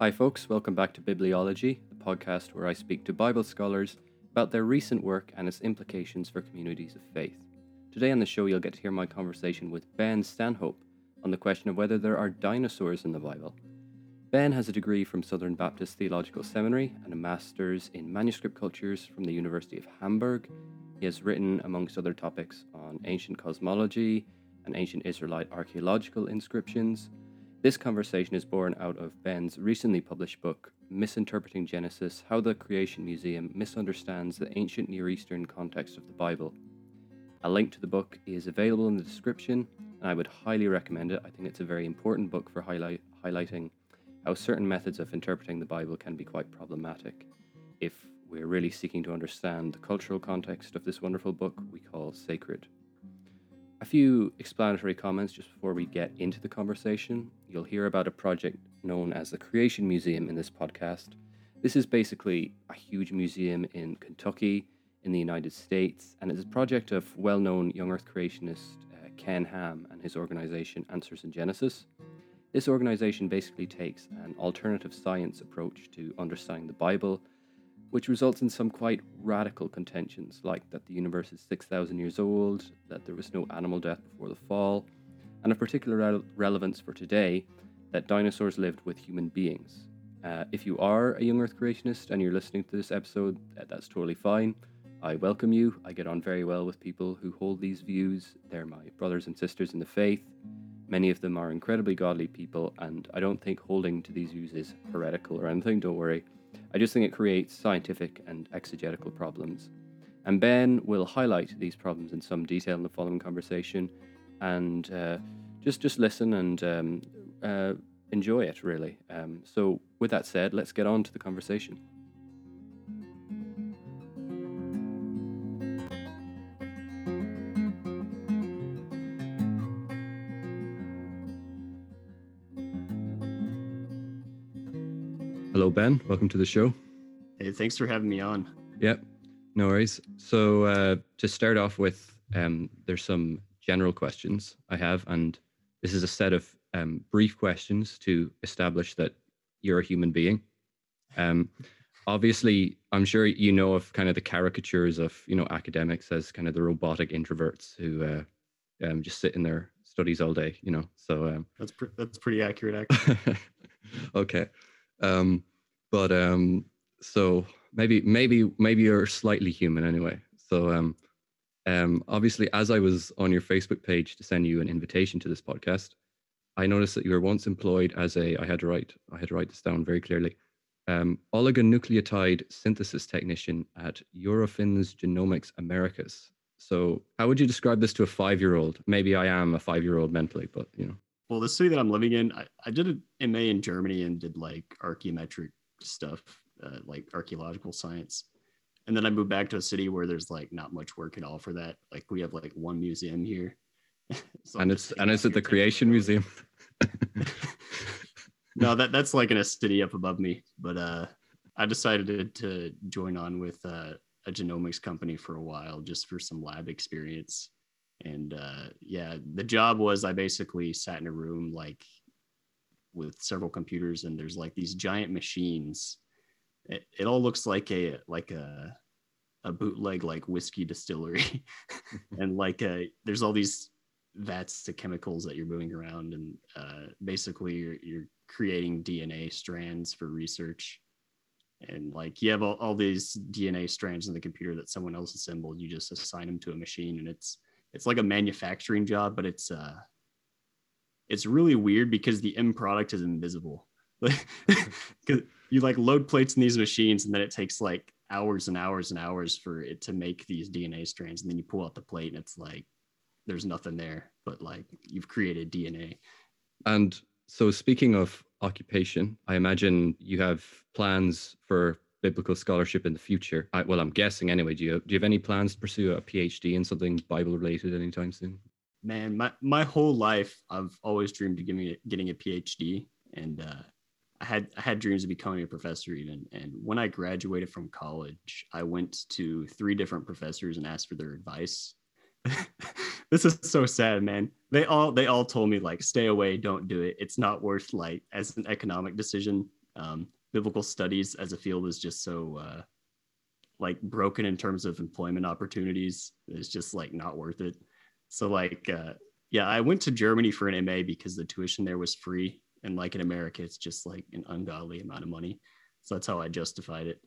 Hi, folks. Welcome back to Bibleology, the podcast where I speak to Bible scholars about their recent work and its implications for communities of faith. Today on the show, you'll get to hear my conversation with Ben Stanhope on the question of whether there are dinosaurs in the Bible. Ben has a degree from Southern Baptist Theological Seminary and a master's in manuscript cultures from the University of Hamburg. He has written, amongst other topics, on ancient cosmology and ancient Israelite archaeological inscriptions this conversation is born out of Ben's recently published book, Misinterpreting Genesis How the Creation Museum Misunderstands the Ancient Near Eastern Context of the Bible. A link to the book is available in the description, and I would highly recommend it. I think it's a very important book for highlight, highlighting how certain methods of interpreting the Bible can be quite problematic. If we're really seeking to understand the cultural context of this wonderful book we call sacred. A few explanatory comments just before we get into the conversation. You'll hear about a project known as the Creation Museum in this podcast. This is basically a huge museum in Kentucky, in the United States, and it's a project of well known young earth creationist uh, Ken Ham and his organization Answers in Genesis. This organization basically takes an alternative science approach to understanding the Bible which results in some quite radical contentions, like that the universe is 6,000 years old, that there was no animal death before the fall, and of particular re- relevance for today, that dinosaurs lived with human beings. Uh, if you are a young Earth creationist and you're listening to this episode, that's totally fine. I welcome you. I get on very well with people who hold these views. They're my brothers and sisters in the faith. Many of them are incredibly godly people, and I don't think holding to these views is heretical or anything, don't worry. I just think it creates scientific and exegetical problems. And Ben will highlight these problems in some detail in the following conversation, and uh, just just listen and um, uh, enjoy it really. Um, so, with that said, let's get on to the conversation. Hello, Ben. Welcome to the show. Hey, thanks for having me on. Yep, no worries. So, uh, to start off with, um, there's some general questions I have, and this is a set of um, brief questions to establish that you're a human being. Um, obviously, I'm sure you know of kind of the caricatures of you know academics as kind of the robotic introverts who uh, um, just sit in their studies all day. You know, so um, that's pre- that's pretty accurate. Actually. okay. Um, but um, so maybe maybe maybe you're slightly human anyway. So um, obviously, as I was on your Facebook page to send you an invitation to this podcast, I noticed that you were once employed as a I had to write I had to write this down very clearly. Um, oligonucleotide synthesis technician at Eurofins Genomics Americas. So, how would you describe this to a five-year-old? Maybe I am a five-year-old mentally, but you know. Well, the city that I'm living in, I, I did an MA in Germany and did like archaeometric stuff, uh, like archaeological science. And then I moved back to a city where there's like not much work at all for that. Like we have like one museum here. so and it's and it's at the Creation Museum. no, that that's like in a city up above me. But uh, I decided to, to join on with uh, a genomics company for a while just for some lab experience and uh, yeah the job was i basically sat in a room like with several computers and there's like these giant machines it, it all looks like a like a a bootleg like whiskey distillery. And like uh, there's all these vats of chemicals that you're moving around and uh, basically you're, you're creating dna strands for research. And like you have all, all these dna strands in the computer that someone else assembled. You just assign them to a machine and it's it's like a manufacturing job, but it's uh it's really weird because the end product is invisible. Because you like load plates in these machines, and then it takes like hours and hours and hours for it to make these DNA strands, and then you pull out the plate, and it's like there's nothing there, but like you've created DNA. And so, speaking of occupation, I imagine you have plans for biblical scholarship in the future? I, well, I'm guessing anyway. Do you do you have any plans to pursue a PhD in something Bible related anytime soon? Man, my my whole life I've always dreamed of getting a, getting a PhD, and uh, I had I had dreams of becoming a professor even. And when I graduated from college, I went to three different professors and asked for their advice. this is so sad, man. They all they all told me like stay away, don't do it. It's not worth like as an economic decision Um, biblical studies as a field is just so uh, like broken in terms of employment opportunities. It's just like not worth it. So like uh, yeah, I went to Germany for an MA because the tuition there was free, and like in America, it's just like an ungodly amount of money. So that's how I justified it.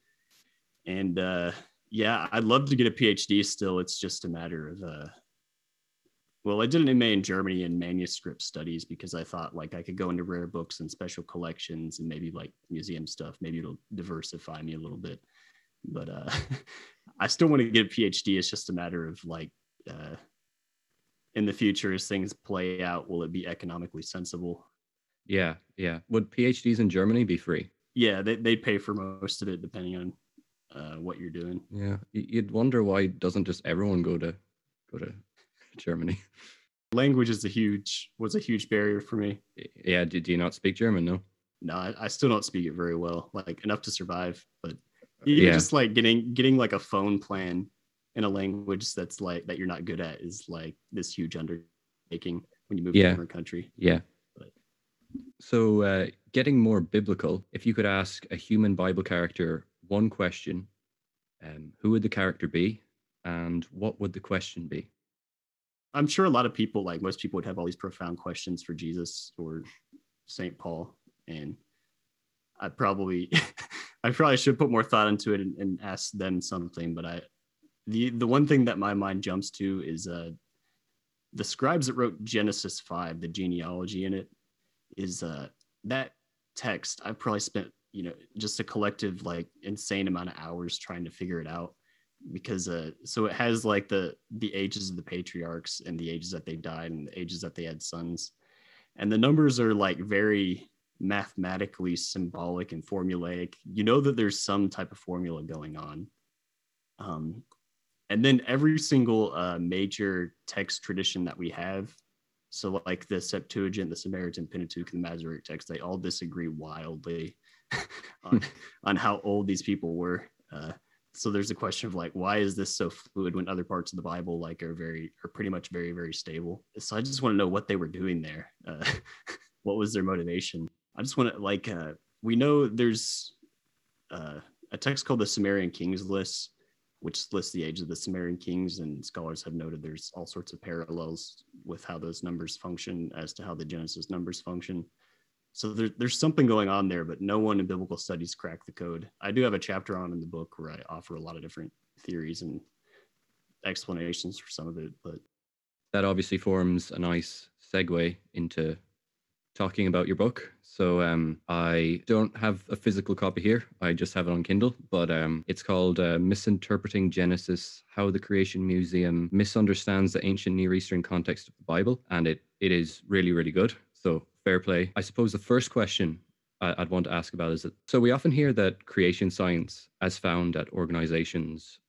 And uh, yeah, I'd love to get a PhD still. It's just a matter of uh, well, I did an MA in Germany in manuscript studies because I thought like I could go into rare books and special collections and maybe like museum stuff. Maybe it'll diversify me a little bit. But uh, I still want to get a PhD. It's just a matter of like uh, in the future as things play out, will it be economically sensible? Yeah, yeah. Would PhDs in Germany be free? Yeah, they they pay for most of it depending on uh, what you're doing. Yeah, you'd wonder why doesn't just everyone go to go to Germany. Language is a huge was a huge barrier for me. Yeah, do, do you not speak German? No. No, I, I still don't speak it very well, like enough to survive. But even yeah. just like getting getting like a phone plan in a language that's like that you're not good at is like this huge undertaking when you move yeah. to a different country. Yeah. So, uh, getting more biblical, if you could ask a human Bible character one question, um, who would the character be, and what would the question be? I'm sure a lot of people, like most people, would have all these profound questions for Jesus or Saint Paul, and I probably, I probably should put more thought into it and, and, ask them something. But I, the the one thing that my mind jumps to is uh, the scribes that wrote Genesis five, the genealogy in it, is uh, that text. I probably spent you know just a collective like insane amount of hours trying to figure it out because uh so it has like the the ages of the patriarchs and the ages that they died and the ages that they had sons and the numbers are like very mathematically symbolic and formulaic you know that there's some type of formula going on um and then every single uh, major text tradition that we have so like the septuagint the samaritan pentateuch and the masoretic text they all disagree wildly on, on how old these people were. Uh, so there's a question of like why is this so fluid when other parts of the bible like are very are pretty much very very stable? So i just want to know what they were doing there. Uh, what was their motivation? I just want to like uh, we know there's uh, a text called the sumerian kings list which lists the age of the sumerian kings and scholars have noted there's all sorts of parallels with how those numbers function as to how the genesis numbers function so there, there's something going on there, but no one in biblical studies cracked the code. I do have a chapter on in the book where I offer a lot of different theories and explanations for some of it, but that obviously forms a nice segue into talking about your book. So um, I don't have a physical copy here. I just have it on Kindle, but um, it's called uh, Misinterpreting Genesis: How the Creation Museum Misunderstands the Ancient Near Eastern Context of the Bible, and it it is really really good. So fair play. I suppose the first question I'd want to ask about is that so we often hear that creation science, as found at organizations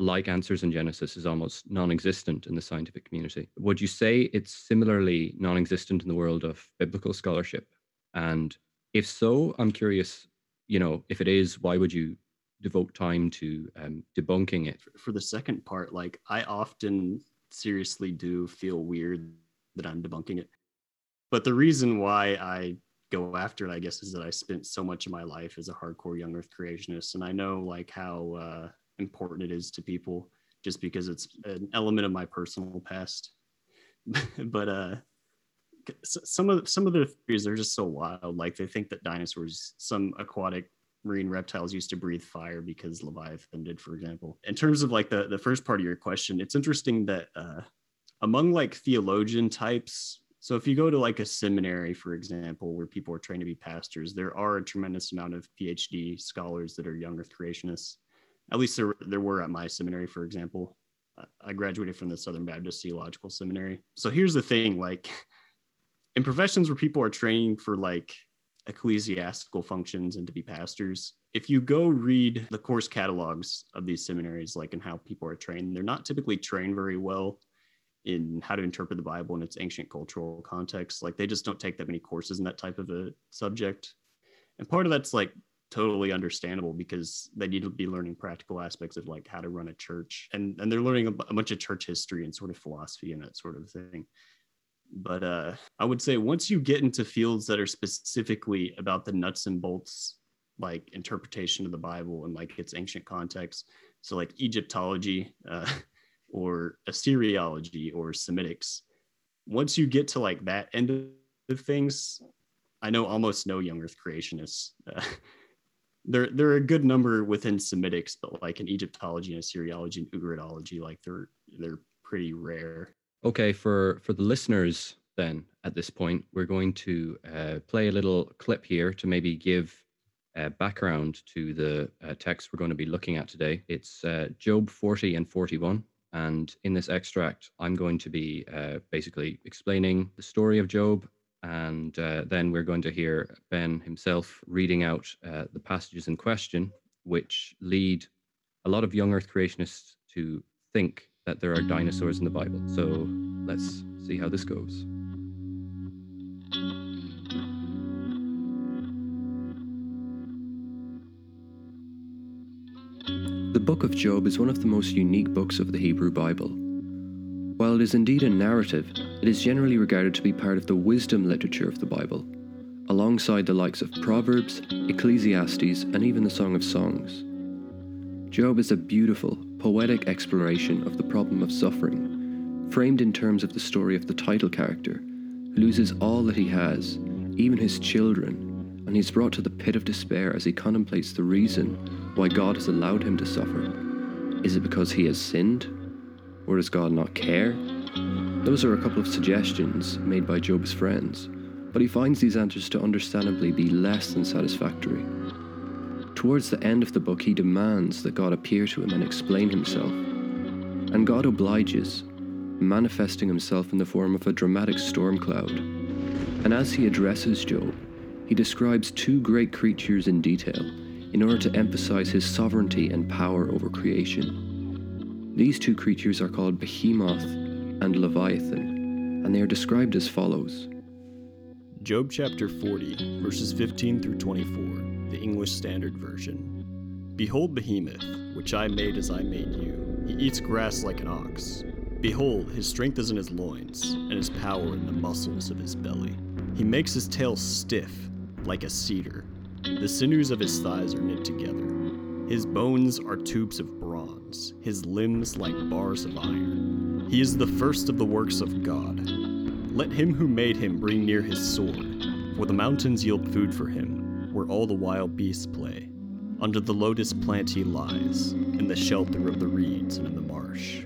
like Answers in Genesis, is almost non existent in the scientific community. Would you say it's similarly non existent in the world of biblical scholarship? And if so, I'm curious, you know, if it is, why would you devote time to um, debunking it? For the second part, like I often seriously do feel weird that I'm debunking it but the reason why I go after it, I guess, is that I spent so much of my life as a hardcore young Earth creationist, and I know like how uh, important it is to people, just because it's an element of my personal past. but uh, some of some of their theories are just so wild. Like they think that dinosaurs, some aquatic marine reptiles used to breathe fire because Leviathan did, for example. In terms of like the the first part of your question, it's interesting that uh, among like theologian types so if you go to like a seminary, for example, where people are trained to be pastors, there are a tremendous amount of PhD scholars that are young Earth creationists. At least there, there were at my seminary, for example. I graduated from the Southern Baptist Theological Seminary. So here's the thing: like in professions where people are training for like ecclesiastical functions and to be pastors, if you go read the course catalogs of these seminaries, like and how people are trained, they're not typically trained very well in how to interpret the Bible in its ancient cultural context. Like they just don't take that many courses in that type of a subject. And part of that's like totally understandable because they need to be learning practical aspects of like how to run a church and and they're learning a, bunch of church history and sort of philosophy and that sort of thing but uh, i would say once you get into fields that are specifically about the nuts and bolts like interpretation of the Bible and like its ancient context. So like Egyptology uh, or Assyriology or Semitics. Once you get to like that end of things, I know almost no young Earth creationists. Uh, there, there are a good number within Semitics, but like in Egyptology and Assyriology and Ugaritic, like they're they're pretty rare. Okay, for for the listeners, then at this point, we're going to uh, play a little clip here to maybe give uh, background to the uh, text we're going to be looking at today. It's uh, Job 40 and 41. And in this extract, I'm going to be uh, basically explaining the story of Job. And uh, then we're going to hear Ben himself reading out the passages in question, which lead a lot of young Earth creationists to think that there are dinosaurs in the Bible. So let's see how this goes. The book of Job is one of the most unique books of the Hebrew Bible. While it is indeed a narrative, it is generally regarded to be part of the wisdom literature of the Bible, alongside the likes of Proverbs, Ecclesiastes, and even the Song of Songs. Job is a beautiful, poetic exploration of the problem of suffering, framed in terms of the story of the title character, who loses all that he has, even his children, and he's brought to the pit of despair as he contemplates the reason why God has allowed him to suffer. Is it because he has sinned? Or does God not care? Those are a couple of suggestions made by Job's friends, but he finds these answers to understandably be less than satisfactory. Towards the end of the book, he demands that God appear to him and explain himself. And God obliges, manifesting himself in the form of a dramatic storm cloud. And as he addresses Job, he describes two great creatures in detail in order to emphasize his sovereignty and power over creation. These two creatures are called Behemoth and Leviathan, and they are described as follows Job chapter 40, verses 15 through 24, the English Standard Version. Behold Behemoth, which I made as I made you. He eats grass like an ox. Behold, his strength is in his loins, and his power in the muscles of his belly. He makes his tail stiff like a cedar. The sinews of his thighs are knit together. His bones are tubes of bronze, his limbs like bars of iron. He is the first of the works of God. Let him who made him bring near his sword, for the mountains yield food for him, where all the wild beasts play. Under the lotus plant he lies, in the shelter of the reeds and in the marsh.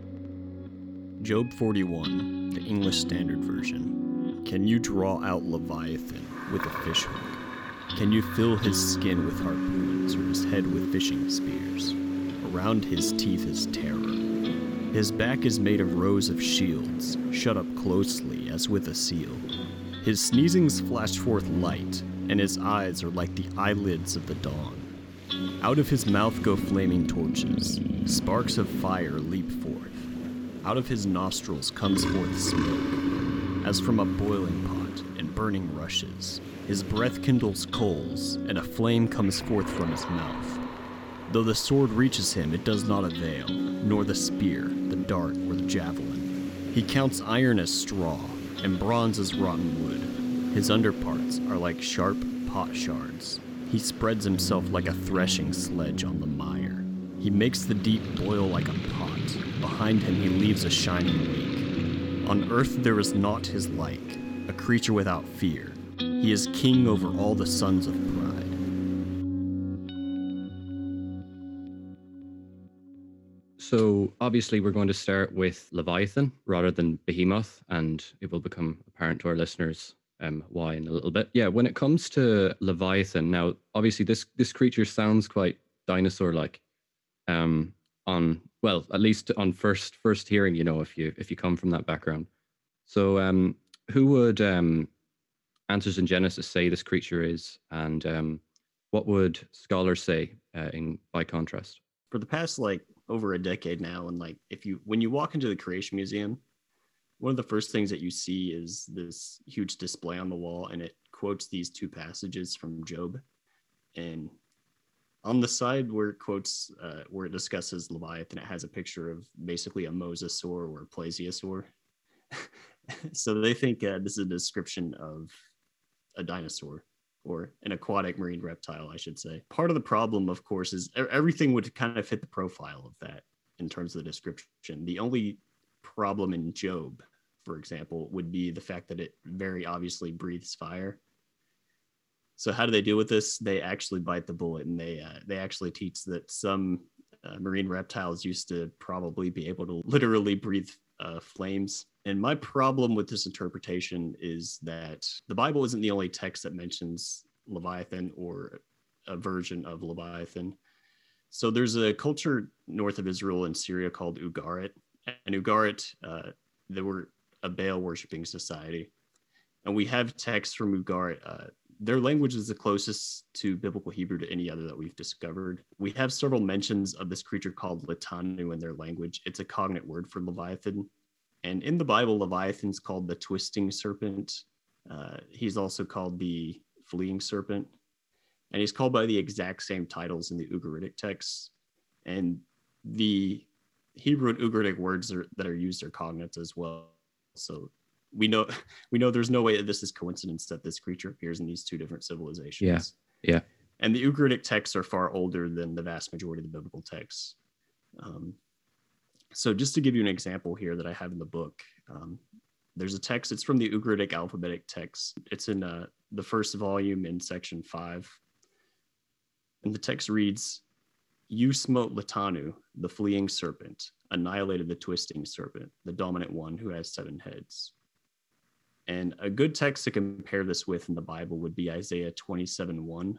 Job 41, the English Standard Version. Can you draw out Leviathan with a fishhook? Can you fill his skin with harpoons or his head with fishing spears? Around his teeth is terror. His back is made of rows of shields, shut up closely as with a seal. His sneezings flash forth light, and his eyes are like the eyelids of the dawn. Out of his mouth go flaming torches, sparks of fire leap forth. Out of his nostrils comes forth smoke, as from a boiling pot and burning rushes. His breath kindles coals, and a flame comes forth from his mouth. Though the sword reaches him, it does not avail, nor the spear, the dart, or the javelin. He counts iron as straw, and bronze as rotten wood. His underparts are like sharp pot shards. He spreads himself like a threshing sledge on the mire. He makes the deep boil like a pot. Behind him he leaves a shining wake. On earth there is naught his like, a creature without fear, he is king over all the sons of pride. So, obviously, we're going to start with Leviathan rather than Behemoth, and it will become apparent to our listeners um, why in a little bit. Yeah, when it comes to Leviathan, now obviously this this creature sounds quite dinosaur-like. Um, on well, at least on first first hearing, you know, if you if you come from that background. So, um, who would um, answers in Genesis say this creature is, and um, what would scholars say uh, in by contrast? For the past like over a decade now, and like if you when you walk into the Creation Museum, one of the first things that you see is this huge display on the wall, and it quotes these two passages from Job, and on the side where it quotes uh, where it discusses Leviathan, it has a picture of basically a mosasaur or a plesiosaur. so they think uh, this is a description of a dinosaur. Or an aquatic marine reptile, I should say. Part of the problem, of course, is everything would kind of fit the profile of that in terms of the description. The only problem in Job, for example, would be the fact that it very obviously breathes fire. So how do they deal with this? They actually bite the bullet, and they uh, they actually teach that some uh, marine reptiles used to probably be able to literally breathe uh, flames. And my problem with this interpretation is that the Bible isn't the only text that mentions Leviathan or a version of Leviathan. So there's a culture north of Israel in Syria called Ugarit. And Ugarit, uh, they were a Baal worshiping society. And we have texts from Ugarit uh, their language is the closest to biblical Hebrew to any other that we've discovered. We have several mentions of this creature called Latanu in their language. It's a cognate word for Leviathan. And in the Bible, Leviathan's called the twisting serpent. Uh, he's also called the fleeing serpent. And he's called by the exact same titles in the Ugaritic texts. And the Hebrew and Ugaritic words are, that are used are cognates as well. So we know we know there's no way that this is coincidence that this creature appears in these two different civilizations. Yeah. Yeah. And the Ugaritic texts are far older than the vast majority of the biblical texts. Um, so just to give you an example here that I have in the book, um, there's a text. It's from the Ugaritic alphabetic text. It's in uh, the first volume in section five, and the text reads, "You smote Latanu, the fleeing serpent, annihilated the twisting serpent, the dominant one who has seven heads." And a good text to compare this with in the Bible would be Isaiah 27 1.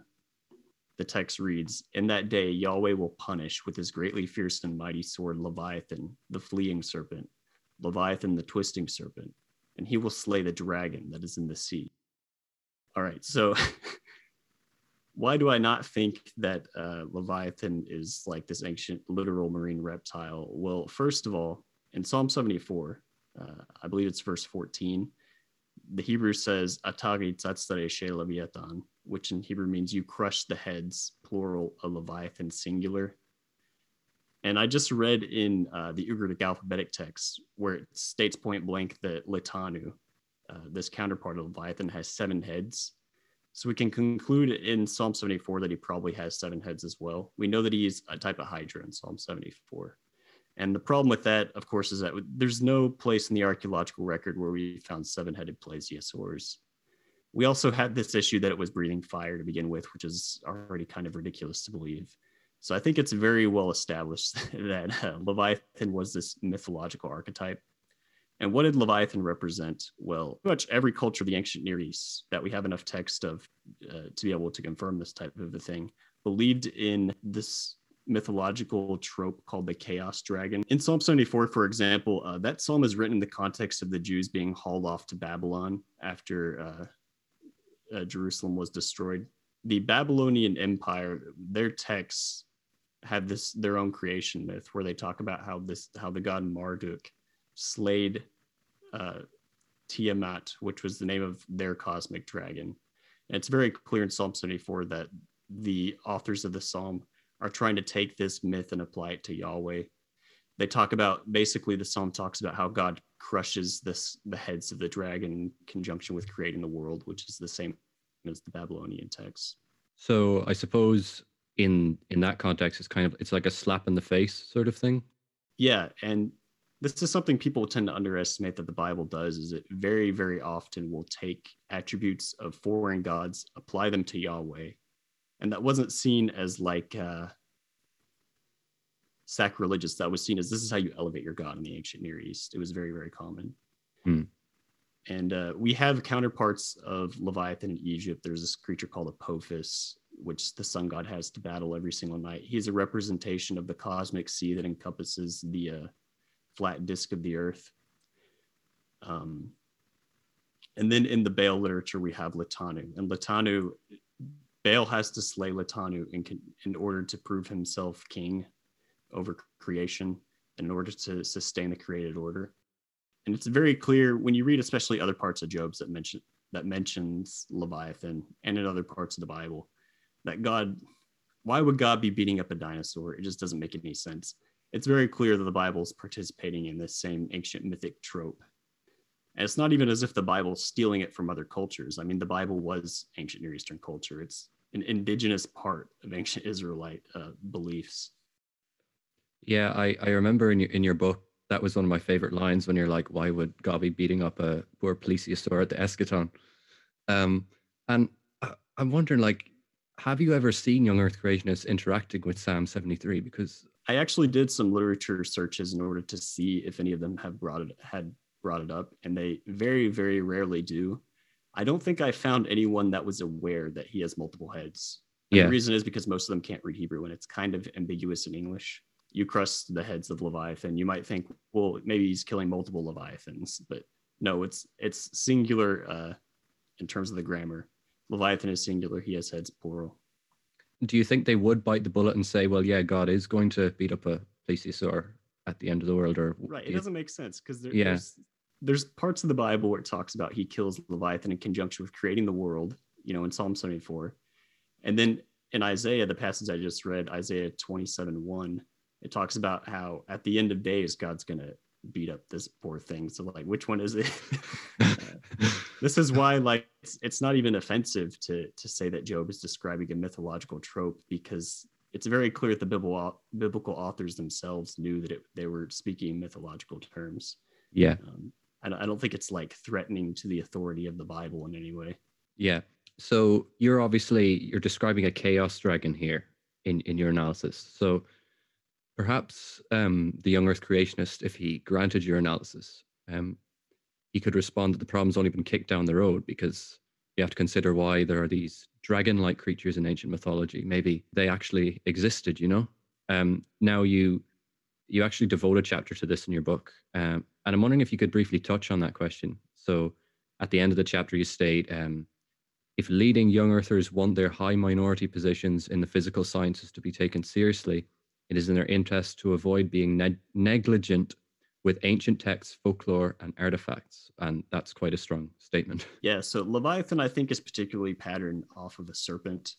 The text reads, In that day, Yahweh will punish with his greatly fierce and mighty sword Leviathan, the fleeing serpent, Leviathan, the twisting serpent, and he will slay the dragon that is in the sea. All right, so why do I not think that uh, Leviathan is like this ancient literal marine reptile? Well, first of all, in Psalm 74, uh, I believe it's verse 14, the Hebrew says atagi tzatzare leviathan, which in Hebrew means you crush the heads, plural, a leviathan singular. And I just read in uh, the Ugaritic alphabetic text where it states point blank that Litanu, uh, this counterpart of Leviathan, has seven heads. So we can conclude in Psalm 74 that he probably has seven heads as well. We know that he's a type of Hydra in Psalm 74. And the problem with that, of course, is that there's no place in the archaeological record where we found seven-headed plesiosaurs. We also had this issue that it was breathing fire to begin with, which is already kind of ridiculous to believe. So I think it's very well established that uh, Leviathan was this mythological archetype. And what did Leviathan represent? Well, pretty much every culture of the ancient Near East that we have enough text of uh, to be able to confirm this type of a thing believed in this mythological trope called the chaos dragon. In Psalm 74, for example, uh, that psalm is written in the context of the Jews being hauled off to Babylon after uh, Jerusalem was destroyed. The Babylonian Empire, their texts have this their own creation myth where they talk about how this how the god Marduk slayed uh, Tiamat, which was the name of their cosmic dragon. And it's very clear in Psalm 74 that the authors of the psalm are trying to take this myth and apply it to Yahweh. They talk about basically the psalm talks about how God crushes this the heads of the dragon in conjunction with creating the world, which is the same as the Babylonian text. So I suppose in in that context, it's kind of it's like a slap in the face sort of thing. Yeah, and this is something people tend to underestimate that the Bible does is it very very often will take attributes of foreign gods, apply them to Yahweh, and that wasn't seen as like uh, sacrilegious. That was seen as this is how you elevate your god in the ancient Near East. It was very very common. Hmm. And uh, we have counterparts of Leviathan in Egypt. There's this creature called Apophis, which the sun god has to battle every single night. He's a representation of the cosmic sea that encompasses the uh, flat disk of the earth. Um, and then in the Baal literature, we have Latanu. And Latanu Baal has to slay Latanu in, in order to prove himself king over creation, in order to sustain the created order. And it's very clear when you read, especially other parts of Job's that mention that mentions Leviathan and in other parts of the Bible, that God, why would God be beating up a dinosaur? It just doesn't make any sense. It's very clear that the Bible is participating in this same ancient mythic trope. And it's not even as if the Bible's stealing it from other cultures. I mean, the Bible was ancient Near Eastern culture. It's an indigenous part of ancient Israelite uh, beliefs. Yeah, I, I remember in your, in your book, that was one of my favorite lines when you're like, why would God be beating up a poor plesiosaur at the eschaton? Um, and I, I'm wondering, like, have you ever seen young earth creationists interacting with Psalm 73? Because I actually did some literature searches in order to see if any of them have brought it had brought it up, and they very, very rarely do. I don't think I found anyone that was aware that he has multiple heads. And Yeah. The reason is because most of them can't read Hebrew and it's kind of ambiguous in English. You cross the heads of Leviathan, you might think, well, maybe he's killing multiple Leviathans, but no, it's it's singular uh, in terms of the grammar. Leviathan is singular, he has heads plural. do you think they would bite the bullet and say, well, yeah, God is going to beat up a plesiosaur at the end of the world? Or Right. It doesn't make sense because there, Yeah. there's there's parts of the Bible where it talks about he kills Leviathan in conjunction with creating the world, you know, in Psalm 74. And then in Isaiah, the passage I just read, Isaiah 27 1, it talks about how at the end of days, God's gonna beat up this poor thing. So like which one is it? this is why like it's, it's not even offensive to to say that Job is describing a mythological trope because it's very clear that the biblical biblical authors themselves knew that it, they were speaking mythological terms. yeah, Um, I, don't, I don't think it's like threatening to the authority of the Bible in any way. yeah. So you're obviously you're describing a chaos dragon here in in your analysis. So perhaps um, the young Earth creationist, if he granted your analysis, um, he could respond that the problem's only been kicked down the road because you have to consider why there are these dragon-like creatures in ancient mythology. Maybe they actually existed, you know. Um, now you you actually devote a chapter to this in your book, um, and I'm wondering if you could briefly touch on that question. So, at the end of the chapter, you state. Um, if leading young earthers want their high minority positions in the physical sciences to be taken seriously, it is in their interest to avoid being neg- negligent with ancient texts, folklore, and artifacts. And that's quite a strong statement. Yeah, so Leviathan, I think, is particularly patterned off of a serpent.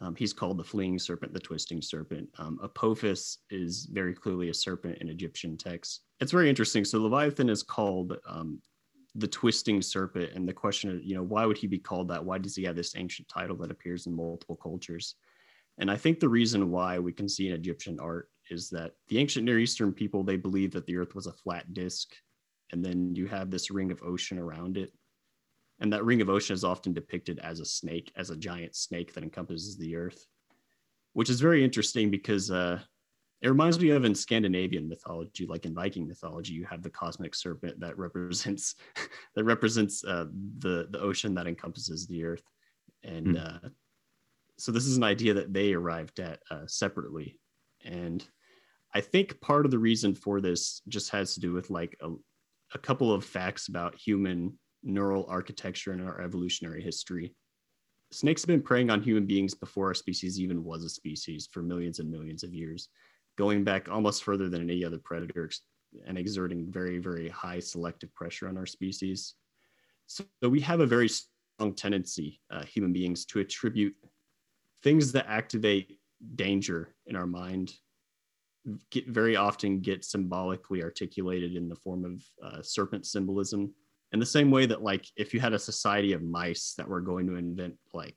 Um, he's called the fleeing serpent, the twisting serpent. Um, Apophis is very clearly a serpent in Egyptian texts. It's very interesting. So Leviathan is called um, the twisting serpent, and the question is, you know, why would he be called that? Why does he have this ancient title that appears in multiple cultures? And I think the reason why we can see in Egyptian art is that the ancient Near Eastern people they believe that the Earth was a flat disk, and then you have this ring of ocean around it. And that ring of ocean is often depicted as a snake, as a giant snake that encompasses the earth, which is very interesting because uh, it reminds me of in Scandinavian mythology, like in Viking mythology, you have the cosmic serpent that represents that represents uh, the the ocean that encompasses the earth, and uh, so this is an idea that they arrived at uh, separately, and I think part of the reason for this just has to do with like a, a couple of facts about human neural architecture and our evolutionary history. Snakes have been preying on human beings before our species even was a species for millions and millions of years, going back almost further than any other predator and exerting very, very high selective pressure on our species. So, we have a very strong tendency, uh, human beings, to attribute things that activate danger in our mind get very often get symbolically articulated in the form of uh, serpent symbolism. In the same way that like if you had a society of mice that were going to invent like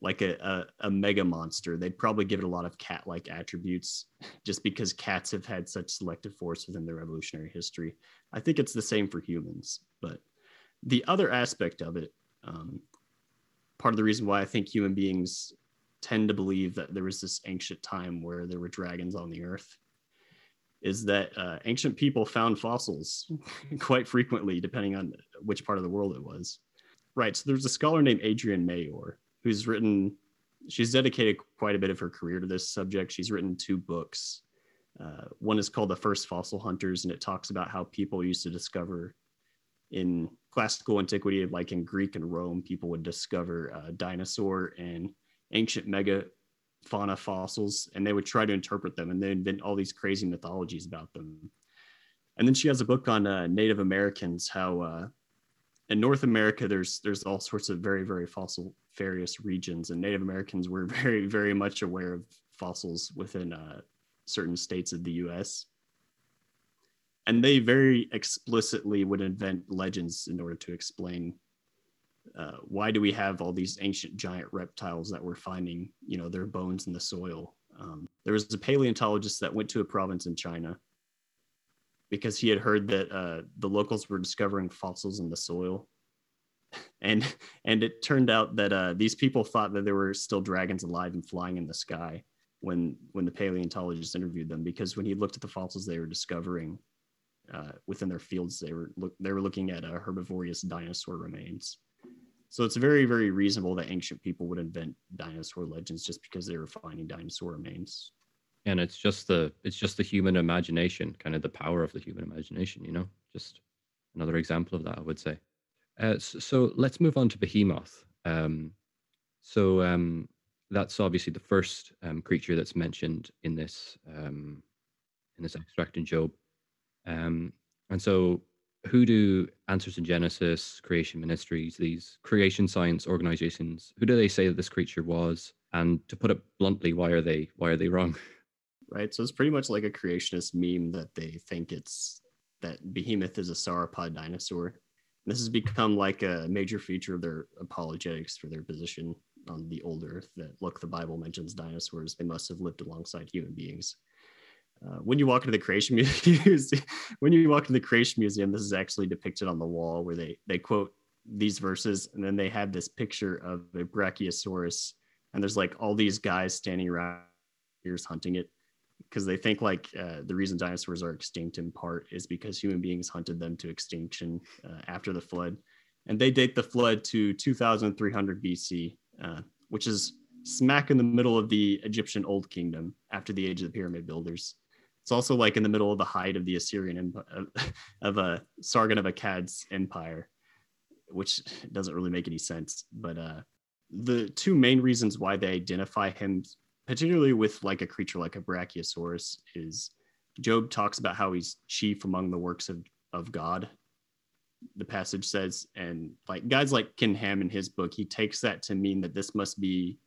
like a, a, a mega monster they'd probably give it a lot of cat-like attributes just because cats have had such selective force within their evolutionary history. I think it's the same for humans but the other aspect of it um, part of the reason why i think human beings tend to believe that there was this ancient time where there were dragons on the earth is that uh, ancient people found fossils quite frequently, depending on which part of the world it was. Right. So there's a scholar named Adrienne Mayor who's written, she's dedicated quite a bit of her career to this subject. She's written two books. Uh, one is called The First Fossil Hunters, and it talks about how people used to discover in classical antiquity, like in Greek and Rome, people would discover uh, dinosaur and ancient mega fauna fossils and they would try to interpret them and they invent all these crazy mythologies about them. And then she has a book on uh, native americans how uh, in north america there's there's all sorts of very very fossil various regions and native americans were very very much aware of fossils within uh, certain states of the us and they very explicitly would invent legends in order to explain uh, why do we have all these ancient giant reptiles that we're finding, you know, their bones in the soil. Um, there was a paleontologist that went to a province in China because he had heard that uh, the locals were discovering fossils in the soil. And and it turned out that uh, these people thought that there were still dragons alive and flying in the sky when when the paleontologist interviewed them because when he looked at the fossils they were discovering uh, within their fields they were look, they were looking at uh, herbivorous dinosaur remains. So it's very very reasonable that ancient people would invent dinosaur legends just because they were finding dinosaur remains. And it's just the it's just the human imagination kind of the power of the human imagination you know? Just another example of that i would say. Uh, so, let's move on to behemoth. Um, so um, that's obviously the first um, creature that's mentioned in this um, in this extract in job. Um, and so who do answers in genesis creation ministries these creation science organizations who do they say that this creature was and to put it bluntly why are they why are they wrong right? So it's pretty much like a creationist meme that they think it's that behemoth is a sauropod dinosaur. This has become like a major feature of their apologetics for their position on the old earth that look, the Bible mentions dinosaurs, they must have lived alongside human beings. Uh, when you walk into the creation museum, when you walk to the creation museum, this is actually depicted on the wall where they they quote these verses, and then they have this picture of a brachiosaurus, and there's like all these guys standing around, ears hunting it, because they think like uh, the reason dinosaurs are extinct in part is because human beings hunted them to extinction uh, after the flood. And they date the flood to 2300 bc uh, which is smack in the middle of the egyptian old kingdom after the age of the pyramid builders it's also like in the middle of the height of the assyrian of a sargon of akkad's empire which doesn't really make any sense but uh, the two main reasons why they identify him particularly with like a creature like a brachiosaurus is job talks about how he's chief among the works of, of god the passage says and like guys like ken ham in his book he takes that to mean that this must be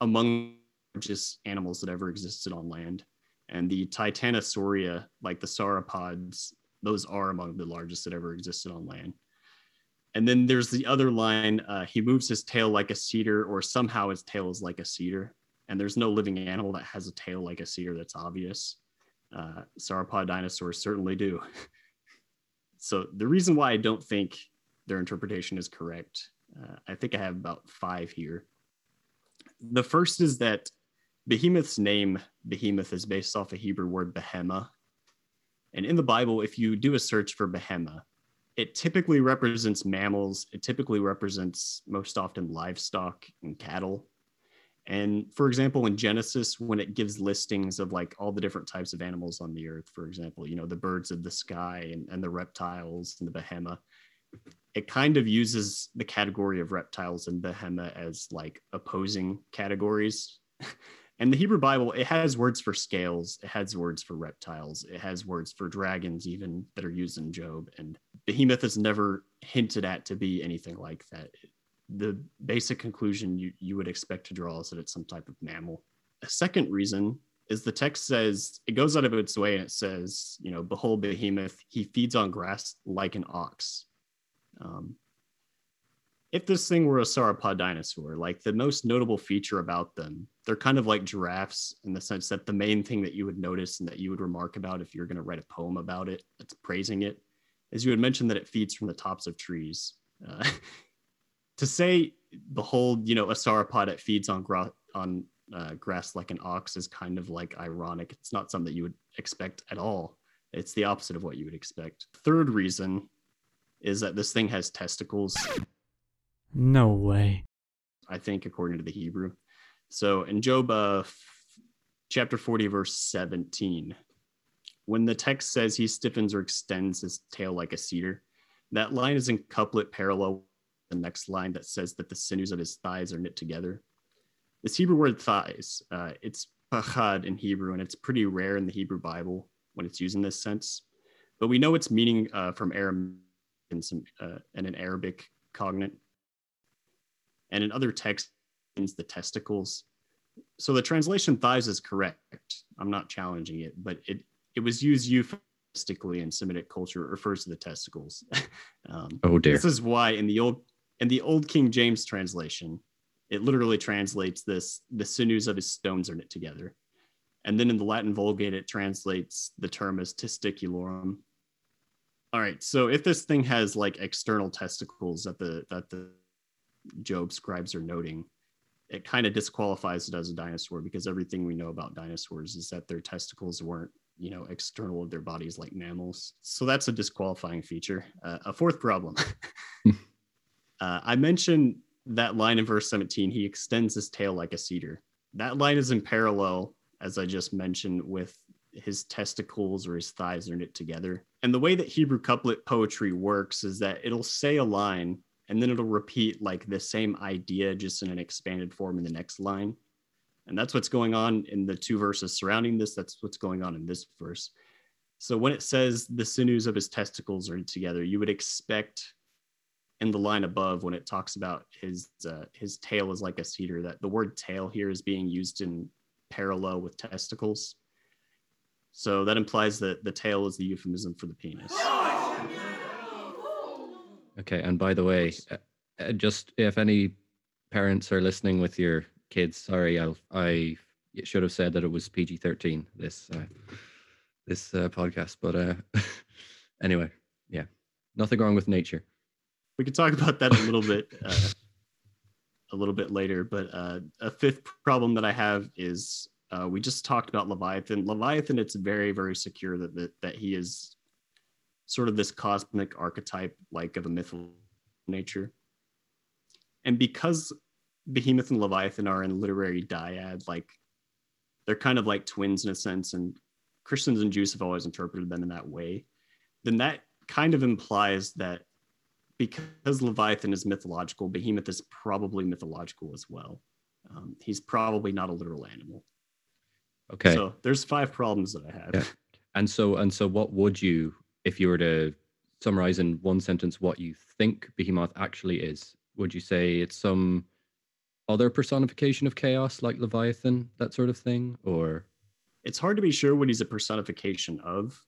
among just animals that ever existed on land and the titanosauria like the sauropods those are among the largest that ever existed on land and then there's the other line uh, he moves his tail like a cedar or somehow his tail is like a cedar and there's no living animal that has a tail like a cedar that's obvious. Uh, sauropod dinosaurs certainly do. so the reason why I don't think their interpretation is correct, uh, I think I have about five here. The first is that Behemoth's name, Behemoth, is based off a Hebrew word behema. And in the Bible, if you do a search for behema, it typically represents mammals. It typically represents most often livestock and cattle. And for example, in Genesis, when it gives listings of like all the different types of animals on the earth, for example, you know, the birds of the sky and, and the reptiles and the behema, it kind of uses the category of reptiles and behema as like opposing categories. and the Hebrew Bible, it has words for scales, it has words for reptiles, it has words for dragons, even that are used in Job. And behemoth is never hinted at to be anything like that the basic conclusion you, you would expect to draw is that it's some type of mammal. A second reason is the text says it goes out of its way and it says, you know, behold, behemoth, he feeds on grass like an ox. Um, if this thing were a sauropod dinosaur, like the most notable feature about them, they're kind of like giraffes in the sense that the main thing that you would notice and that you would remark about if you're going to write a poem about it that's praising it is you would mention that it feeds from the tops of trees. Uh, to say behold you know a sauropod that feeds on gra- on uh, grass like an ox is kind of like ironic. It's not something that you would expect at all. It's the opposite of what you would expect. Third reason is that this thing has testicles no way i think according to the hebrew so in job uh, chapter 40 verse 17 when the text says he stiffens or extends his tail like a cedar that line is in couplet parallel with the next line that says that the sinews of his thighs are knit together. This Hebrew word thighs, uh, it's pachad in Hebrew, and it's pretty rare in the Hebrew Bible when it's used in this sense. But we know its meaning uh, from Aram and, some, uh, and an Arabic cognate. And in other texts, means the testicles. So the translation thighs is correct. I'm not challenging it, but it, it was used euphemistically in Semitic culture, it refers to the testicles. um, Oh dear. this is why in the old in the old King James translation, it literally translates this the sinews of his stones are knit together. And then in the Latin Vulgate, it translates the term as testiculorum. All right, so if this thing has like external testicles that the that the Job scribes are noting, it kind of disqualifies it as a dinosaur because everything we know about dinosaurs is that their testicles weren't you know external of their bodies like mammals. So that's a disqualifying feature uh, a fourth problem. Uh, i mentioned that line in verse 17 he extends his tail like a cedar. That line is in parallel as i just mentioned with his testicles or his thighs are knit together. And the way that hebrew couplet poetry works is that it'll say a line and then it'll repeat like the same idea just in an expanded form in the next line. And that's what's going on in the two verses surrounding this. That's what's going on in this verse. So when it says the sinews of his testicles are together you would expect in the line above when it talks about his uh, his tail is like a cedar that the word tail here is being used in parallel with testicles. So that implies that the tail is the euphemism for the penis Okay, and by the way, uh, uh, just if any parents are listening with your kids, sorry, I'll, I should have said that it was PG thirteen. This uh, this uh, podcast, but uh, anyway, yeah, nothing wrong with nature. we could talk about that a little bit uh, a little bit later but uh, a fifth problem that i have is uh, we just talked about leviathan leviathan it's very very secure that, that that he is sort of this cosmic archetype like of a mythical nature and because behemoth and leviathan are in literary dyad like they're kind of like twins in a sense and christians and jews have always interpreted them in that way then that kind of implies that because Leviathan is mythological, Behemoth is probably mythological as well. Um, he's probably not a literal animal. Okay, So there's five problems that I have. Yeah. and so and so, what would you, if you were to summarize in one sentence, what you think Behemoth actually is? Would you say it's some other personification of chaos, like Leviathan, that sort of thing, or It's hard to be sure what he's a personification of,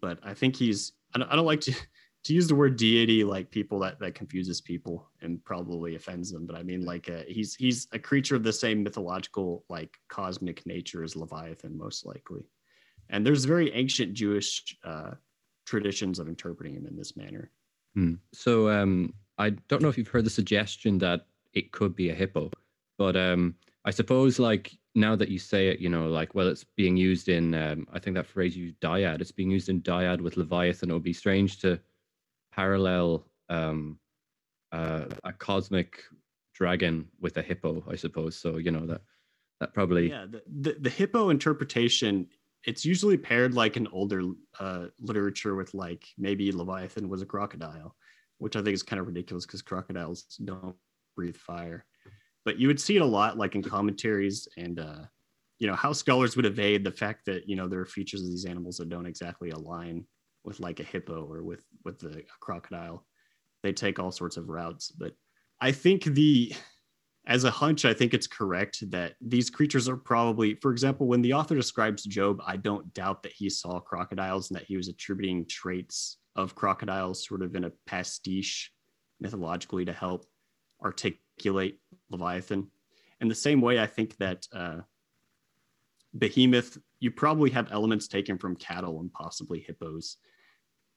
but I think he's. I don't, I don't like to to use the word deity like people that that confuses people and probably offends them. But I mean like uh he's he's a creature of the same mythological like cosmic nature as Leviathan most likely, and there's very ancient Jewish uh, traditions of interpreting him in this manner. Hmm. So um, I don't know if you've heard the suggestion that it could be a hippo, but um, I suppose like now that you say it, you know, like well, it's being used in um, I think that phrase you used dyad. It's being used in dyad with Leviathan. It would be strange to parallel um, uh, a cosmic dragon with a hippo, I suppose. So you know that that probably Yeah, the, the, the hippo interpretation, it's usually paired like in older uh, literature with like maybe Leviathan was a crocodile, which I think is kind of ridiculous because crocodiles don't breathe fire. But you would see it a lot like in commentaries and, uh, you know, how scholars would evade the fact that, you know, there are features of these animals that don't exactly align with like a hippo or with, with the crocodile. They take all sorts of routes. But I think the, as a hunch, I think it's correct that these creatures are probably, for example, when the author describes Job, I don't doubt that he saw crocodiles and that he was attributing traits of crocodiles sort of in a pastiche mythologically to help articulate Leviathan. In the same way, I think that uh, Behemoth, you probably have elements taken from cattle and possibly hippos.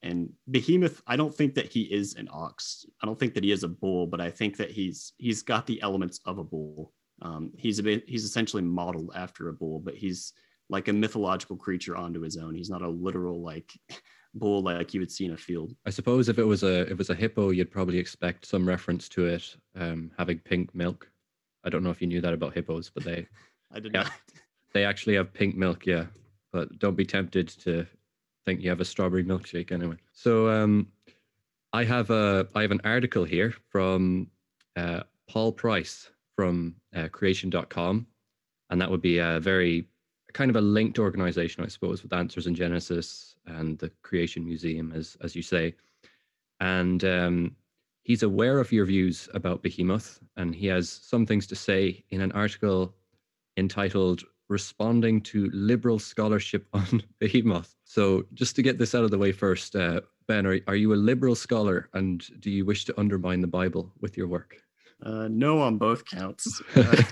And Behemoth, I don't think that he is an ox. I don't think that he is a bull, but I think that he's he's got the elements of a bull. Um, he's a bit, he's essentially modeled after a bull, but he's like a mythological creature onto his own. He's not a literal like bull like you would see in a field. I suppose if it was a if it was a hippo, you'd probably expect some reference to it um, having pink milk. I don't know if you knew that about hippos, but they I did Yeah. not. they actually have pink milk. Yeah, but don't be tempted to think you have a strawberry milkshake anyway. So um, I have a I have an article here from uh, Paul Price from uh, Creation.com, and that would be a very kind of a linked organization, I suppose, with Answers in Genesis and the Creation Museum, as as you say, and um, he's aware of your views about Behemoth, and he has some things to say in an article entitled responding to liberal scholarship on Behemoth. So, just to get this out of the way first, uh, Ben, are, are you a liberal scholar and do you wish to undermine the Bible with your work? Uh, no, on both counts. Uh,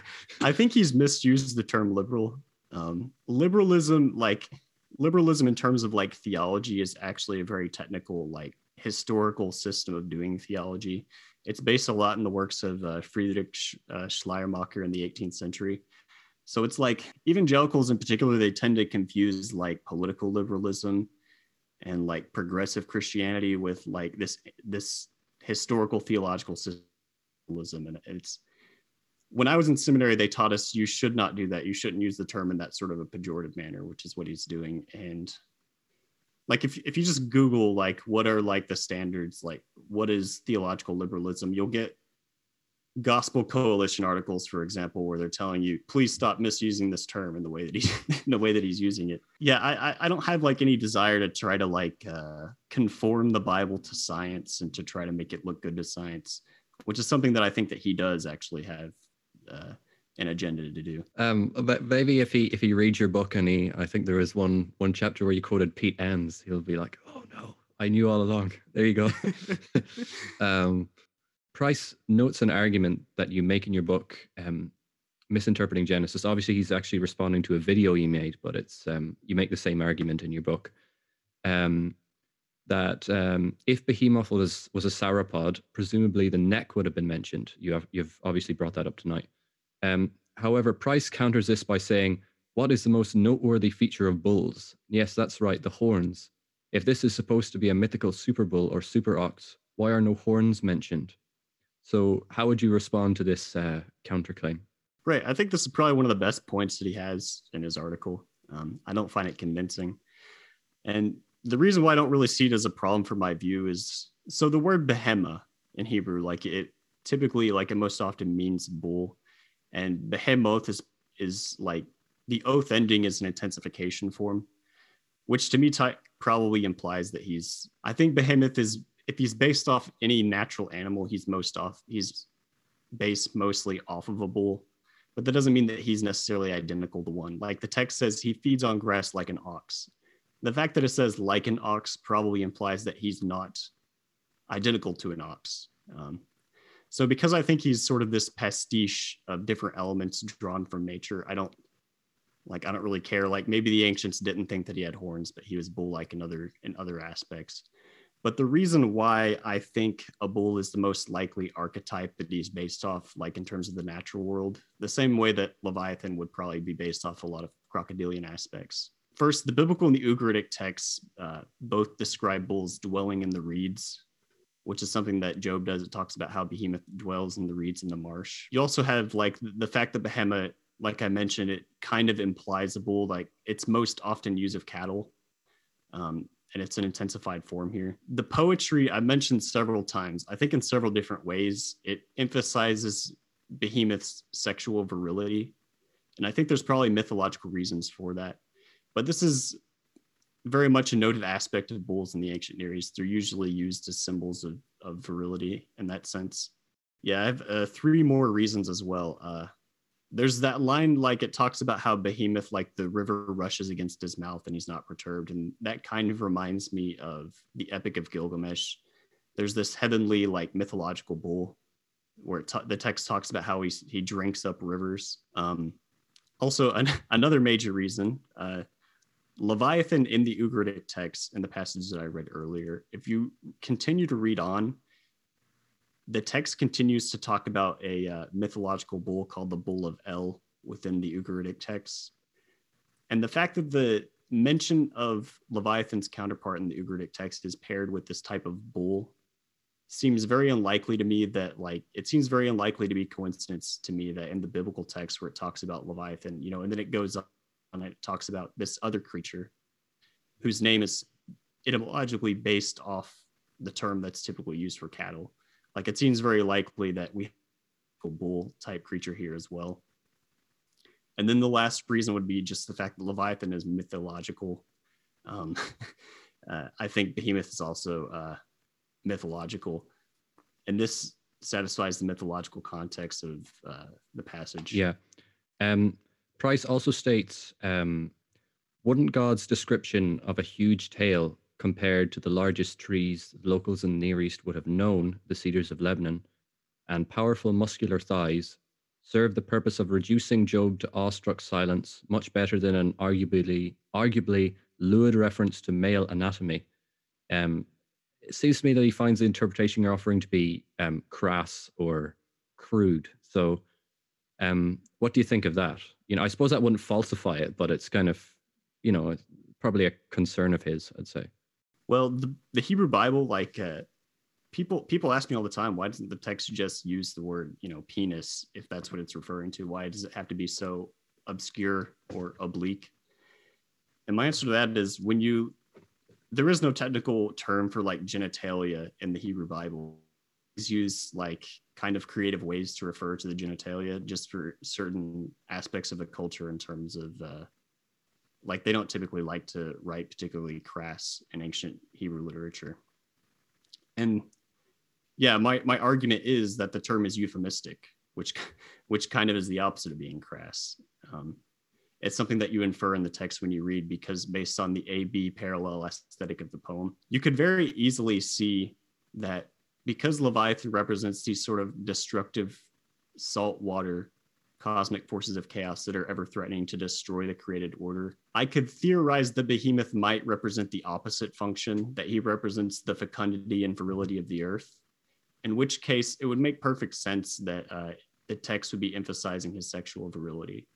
I think he's misused the term liberal. Um, liberalism, like liberalism in terms of like theology, is actually a very technical, like historical system of doing theology. It's based a lot in the works of uh, Friedrich uh, Schleiermacher in the 18th century. So it's like evangelicals in particular, they tend to confuse like political liberalism and like progressive Christianity with like this this historical theological system. And it's when I was in seminary, they taught us you should not do that. You shouldn't use the term in that sort of a pejorative manner, which is what he's doing. And like if if you just google like what are like the standards like what is theological liberalism you'll get gospel coalition articles for example where they're telling you please stop misusing this term in the way that he's in the way that he's using it yeah i i don't have like any desire to try to like uh conform the bible to science and to try to make it look good to science which is something that i think that he does actually have uh an agenda to do. Um, but maybe if he if he reads your book and he, I think there is one one chapter where you quoted Pete Enns, he'll be like, "Oh no, I knew all along." There you go. um, Price notes an argument that you make in your book, um, misinterpreting Genesis. Obviously, he's actually responding to a video you made, but it's um, you make the same argument in your book. Um, that um, if Behemoth was was a sauropod, presumably the neck would have been mentioned. You have you've obviously brought that up tonight. Um, however, Price counters this by saying, What is the most noteworthy feature of bulls? Yes, that's right, the horns. If this is supposed to be a mythical super bull or super ox, why are no horns mentioned? So, how would you respond to this uh, counterclaim? Right. I think this is probably one of the best points that he has in his article. Um, I don't find it convincing. And the reason why I don't really see it as a problem for my view is so the word behema in Hebrew, like it typically, like it most often means bull and behemoth is is like the oath ending is an intensification form which to me t- probably implies that he's i think behemoth is if he's based off any natural animal he's most off he's based mostly off of a bull but that doesn't mean that he's necessarily identical to one like the text says he feeds on grass like an ox the fact that it says like an ox probably implies that he's not identical to an ox um, so because I think he's sort of this pastiche of different elements drawn from nature, I don't like I don't really care. Like maybe the ancients didn't think that he had horns, but he was bull-like in other in other aspects. But the reason why I think a bull is the most likely archetype that he's based off, like in terms of the natural world, the same way that Leviathan would probably be based off a lot of crocodilian aspects. First, the biblical and the Ugaritic texts uh, both describe bulls dwelling in the reeds which is something that Job does. It talks about how Behemoth dwells in the reeds in the marsh. You also have like the fact that Behemoth, like I mentioned, it kind of implies a bull. Like it's most often used of cattle, um, and it's an intensified form here. The poetry I mentioned several times. I think in several different ways, it emphasizes Behemoth's sexual virility, and I think there's probably mythological reasons for that. But this is very much a noted aspect of bulls in the ancient Near East. They're usually used as symbols of, of virility in that sense. Yeah, I have uh, three more reasons as well. Uh, there's that line like it talks about how behemoth like the river rushes against his mouth and he's not perturbed and that kind of reminds me of the epic of gilgamesh. There's this heavenly like mythological bull where t- the text talks about how he, he drinks up rivers. Um, also an- another major reason uh, Leviathan in the Ugaritic text in the passages that I read earlier, if you continue to read on, the text continues to talk about a uh, mythological bull called the Bull of El within the Ugaritic text. And the fact that the mention of Leviathan's counterpart in the Ugaritic text is paired with this type of bull seems very unlikely to me that like it seems very unlikely to be coincidence to me that in the biblical text where it talks about Leviathan, you know, and then it goes on and it talks about this other creature whose name is etymologically based off the term that's typically used for cattle. Like it seems very likely that we have a bull type creature here as well. And then the last reason would be just the fact that Leviathan is mythological. Um, uh, I think Behemoth is also uh, mythological. And this satisfies the mythological context of uh, the passage. Yeah. Um, Price also states um, Wouldn't God's description of a huge tail compared to the largest trees locals in the Near East would have known, the cedars of Lebanon, and powerful muscular thighs, serve the purpose of reducing Job to awestruck silence much better than an arguably arguably lewd reference to male anatomy. Um, it seems to me that he finds the interpretation you're offering to be um, crass or crude. So, um, what do you think of that? You know, I suppose that wouldn't falsify it, but it's kind of, you know, probably a concern of his. I'd say. Well, the, the Hebrew Bible, like uh, people people ask me all the time, why doesn't the text just use the word, you know, penis if that's what it's referring to? Why does it have to be so obscure or oblique? And my answer to that is when you there is no technical term for like genitalia in the Hebrew Bible. It's used like kind of creative ways to refer to the genitalia just for certain aspects of a culture in terms of uh, like they don't typically like to write particularly crass in ancient Hebrew literature. And yeah, my, my argument is that the term is euphemistic, which which kind of is the opposite of being crass. Um, it's something that you infer in the text when you read because based on the AB parallel aesthetic of the poem, you could very easily see that because Leviathan represents these sort of destructive saltwater cosmic forces of chaos that are ever threatening to destroy the created order. I could theorize the behemoth might represent the opposite function, that he represents the fecundity and virility of the earth, in which case it would make perfect sense that uh, the text would be emphasizing his sexual virility.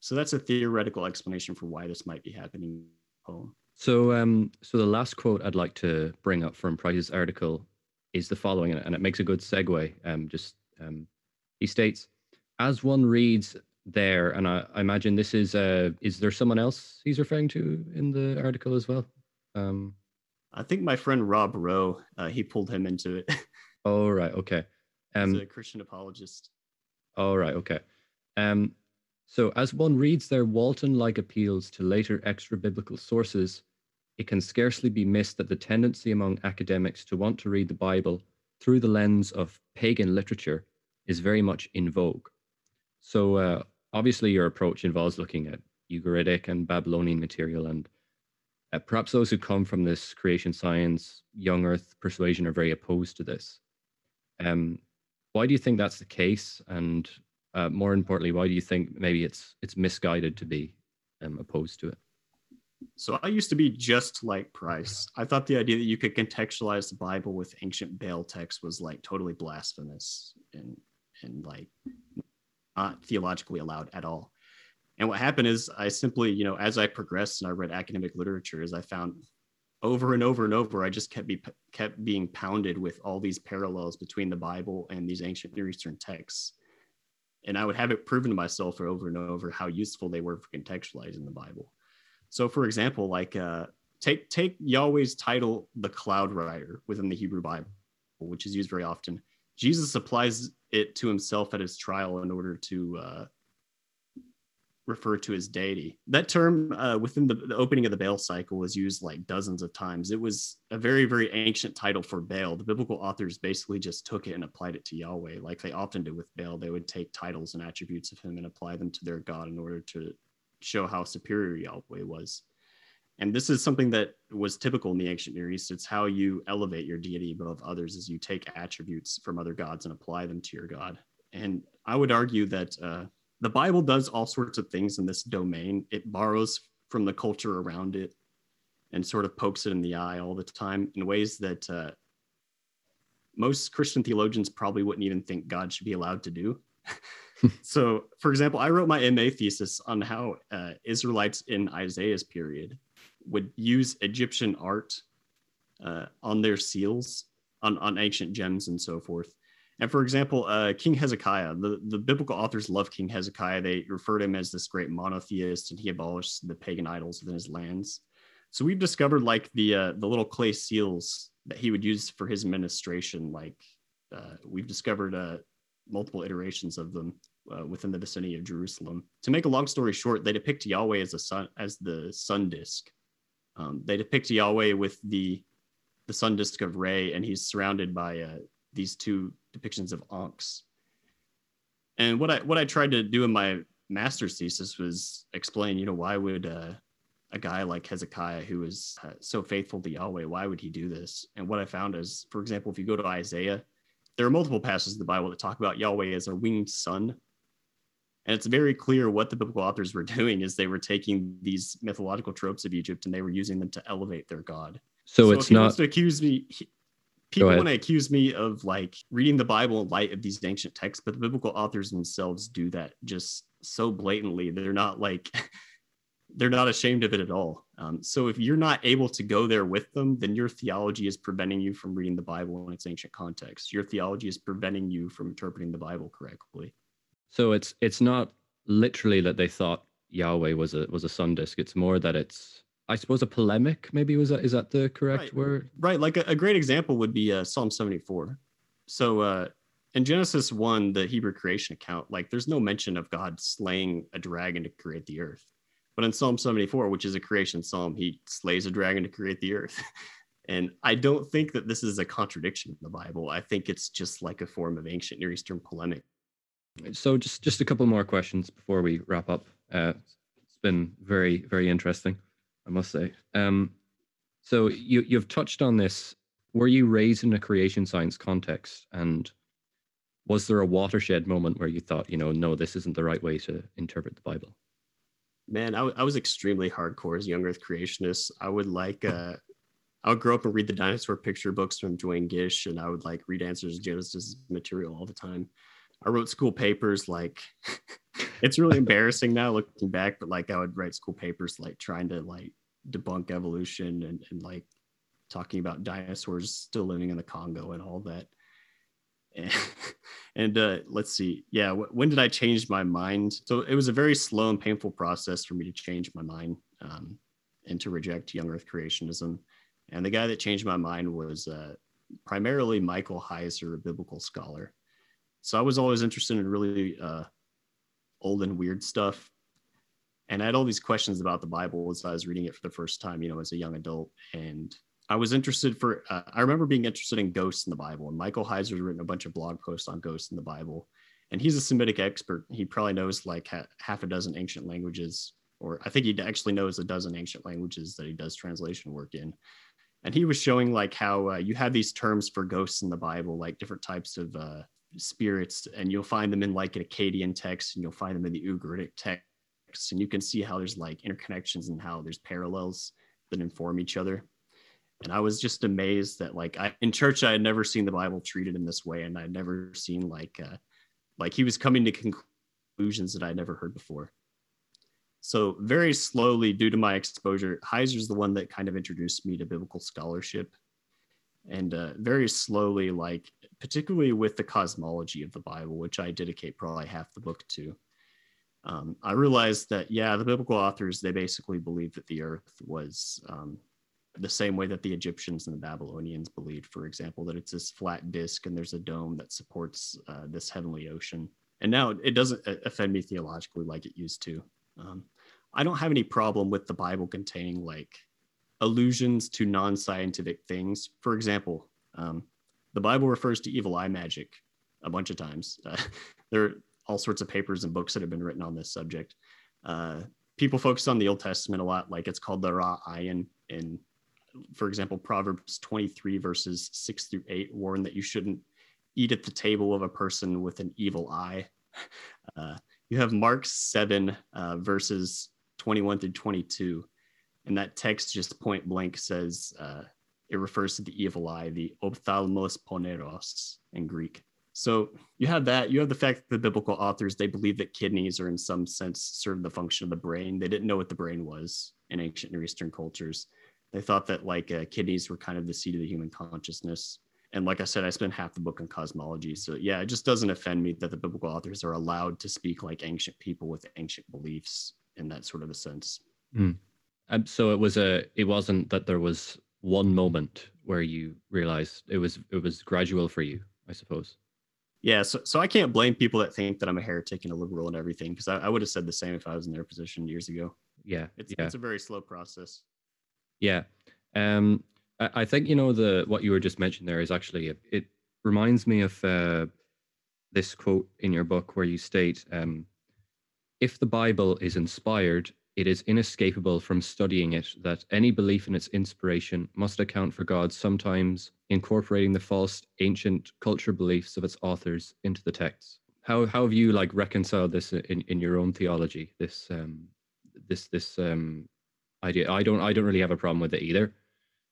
So that's a theoretical explanation for why this might be happening in. So, um, so the last quote I'd like to bring up from Price's article is the following, and it makes a good segue. Um, just um, he states, as one reads there, and I, I imagine this is uh, is there someone else he's referring to in the article as well? Um, I think my friend Rob Rowe, uh, he pulled him into it. oh right, okay. Um, He's a Christian apologist. All oh, right, okay. Um, so as one reads their Walton-like appeals to later extra-biblical sources, it can scarcely be missed that the tendency among academics to want to read the Bible through the lens of pagan literature is very much in vogue. So uh, obviously, your approach involves looking at Ugaritic and Babylonian material, and uh, perhaps those who come from this creation science, young Earth persuasion are very opposed to this. Um, why do you think that's the case? And uh, more importantly, why do you think maybe it's it's misguided to be um, opposed to it? So I used to be just like Price. I thought the idea that you could contextualize the Bible with ancient Baal text was like totally blasphemous and and like not theologically allowed at all. And what happened is I simply, you know, as I progressed and I read academic literature, as I found over and over and over, I just kept be kept being pounded with all these parallels between the Bible and these ancient Near Eastern texts. And I would have it proven to myself over and over how useful they were for contextualizing the Bible. So, for example, like uh, take take Yahweh's title, the Cloud Rider, within the Hebrew Bible, which is used very often. Jesus applies it to himself at his trial in order to uh, refer to his deity. That term uh, within the, the, opening of the Baal cycle was used like dozens of times. It was a very, very ancient title for Baal. The biblical authors basically just took it and applied it to Yahweh, like they often do with Baal. They would take titles and attributes of him and apply them to their God in order to show how superior Yahweh was. And this is something that was typical in the ancient Near East. It's how you elevate your deity above others, as you take attributes from other gods and apply them to your God. And I would argue that uh, the Bible does all sorts of things in this domain. It borrows from the culture around it and sort of pokes it in the eye all the time in ways that uh, most Christian theologians probably wouldn't even think God should be allowed to do. so, for example, I wrote my MA thesis on how uh, Israelites in Isaiah's period would use Egyptian art uh, on their seals, on, on ancient gems and so forth. And for example, uh, King Hezekiah, the, the biblical authors love King Hezekiah. They refer to him as this great monotheist, and he abolished the pagan idols within his lands. So we've discovered like the uh, the little clay seals that he would use for his administration. Like uh, we've discovered uh, multiple iterations of them uh, within the vicinity of Jerusalem. To make a long story short, they depict Yahweh as a sun as the sun disk, um, they depict Yahweh with the the sun disk of Re, and he's surrounded by uh, these two depictions of Ankhs. And what I what I tried to do in my master's thesis was explain, you know, why would uh, a guy like Hezekiah, who was uh, so faithful to Yahweh, why would he do this? And what I found is, for example, if you go to Isaiah, there are multiple passages in the Bible that talk about Yahweh as a winged sun. And it's very clear what the biblical authors were doing is they were taking these mythological tropes of Egypt and they were using them to elevate their god. So, it's not. to accuse me. he- people want to accuse me of like reading the Bible in light of these ancient texts, but the biblical authors themselves do that just so blatantly. They're not like they're not ashamed of it at all. Um, so if you're not able to go there with them, then your theology is preventing you from reading the Bible in its ancient context. Your theology is preventing you from interpreting the Bible correctly. So it's it's not literally that they thought Yahweh was a was a sun disk. It's more that it's I suppose a polemic. Maybe was that is that the correct Right. word? Right. Like a, a great example would be uh, Psalm 74. So uh, in Genesis 1, the Hebrew creation account, like there's no mention of God slaying a dragon to create the earth. But in Psalm 74, which is a creation psalm, he slays a dragon to create the earth. And I don't think that this is a contradiction in the Bible. I think it's just like a form of ancient Near Eastern polemic. So just just a couple more questions before we wrap up. Uh, it's been very very interesting, I must say. Um, so you you've touched on this. Were you raised in a creation science context, and was there a watershed moment where you thought, you know, no, this isn't the right way to interpret the Bible? Man, I, w- I was extremely hardcore as young Earth creationist. I would like, uh, I would grow up and read the dinosaur picture books from Duane Gish, and I would like read Answers to Genesis material all the time. I wrote school papers like, it's really embarrassing now looking back, but like I would write school papers like trying to like debunk evolution and, and like talking about dinosaurs still living in the Congo and all that. And, and uh, let's see, yeah, wh- when did I change my mind? So it was a very slow and painful process for me to change my mind um, and to reject young Earth creationism. And the guy that changed my mind was uh, primarily Michael Heiser, a biblical scholar. So I was always interested in really uh, old and weird stuff. And I had all these questions about the Bible as I was reading it for the first time, you know, as a young adult. And I was interested for, uh, I remember being interested in ghosts in the Bible. And Michael Heiser's written a bunch of blog posts on ghosts in the Bible. And he's a Semitic expert. He probably knows like ha- half a dozen ancient languages, or I think he actually knows a dozen ancient languages that he does translation work in. And he was showing like how uh, you have these terms for ghosts in the Bible, like different types of uh, spirits, and you'll find them in like an Akkadian text, and you'll find them in the Ugaritic text, and you can see how there's like interconnections and how there's parallels that inform each other. And I was just amazed that like I in church I had never seen the Bible treated in this way, and I'd never seen like uh, like he was coming to conclusions that I'd never heard before. So very slowly, due to my exposure, Heiser's the one that kind of introduced me to biblical scholarship, and uh, very slowly, like particularly with the cosmology of the Bible, which I dedicate probably half the book to. Um, I realized that yeah, the biblical authors they basically believed that the Earth was um, the same way that the Egyptians and the Babylonians believed, for example, that it's this flat disk and there's a dome that supports uh, this heavenly ocean. And now it doesn't uh, offend me theologically like it used to. Um, I don't have any problem with the Bible containing like allusions to non scientific things. For example, um, the Bible refers to evil eye magic a bunch of times. Uh, there are all sorts of papers and books that have been written on this subject. Uh, people focus on the Old Testament a lot, like it's called the Ra Ayin in for example, Proverbs 23, verses 6 through 8 warn that you shouldn't eat at the table of a person with an evil eye. Uh, you have Mark 7, uh, verses 21 through 22. And that text just point blank says uh, it refers to the evil eye, the ophthalmos poneros in Greek. So you have that. You have the fact that the biblical authors they believe that kidneys are in some sense serve the function of the brain. They didn't know what the brain was in ancient Near Eastern cultures they thought that like uh, kidneys were kind of the seat of the human consciousness and like i said i spent half the book on cosmology so yeah it just doesn't offend me that the biblical authors are allowed to speak like ancient people with ancient beliefs in that sort of a sense Um, so it was a. It wasn't that there was one moment where you realized it was. It was gradual for you, I suppose. yeah so, so i can't blame people that think that i'm a heretic and a liberal and everything because I, I would have said the same if i was in their position years ago Yeah. it's, yeah. it's a very slow process Yeah. Um, I, I think you know the what you were just mentioning there is actually it, it reminds me of uh, this quote in your book where you state um, if the Bible is inspired, it is inescapable from studying it that any belief in its inspiration must account for God sometimes incorporating the false ancient culture beliefs of its authors into the texts. How how have you like reconciled this in, in your own theology? This um this this um idea. I don't I don't really have a problem with it either.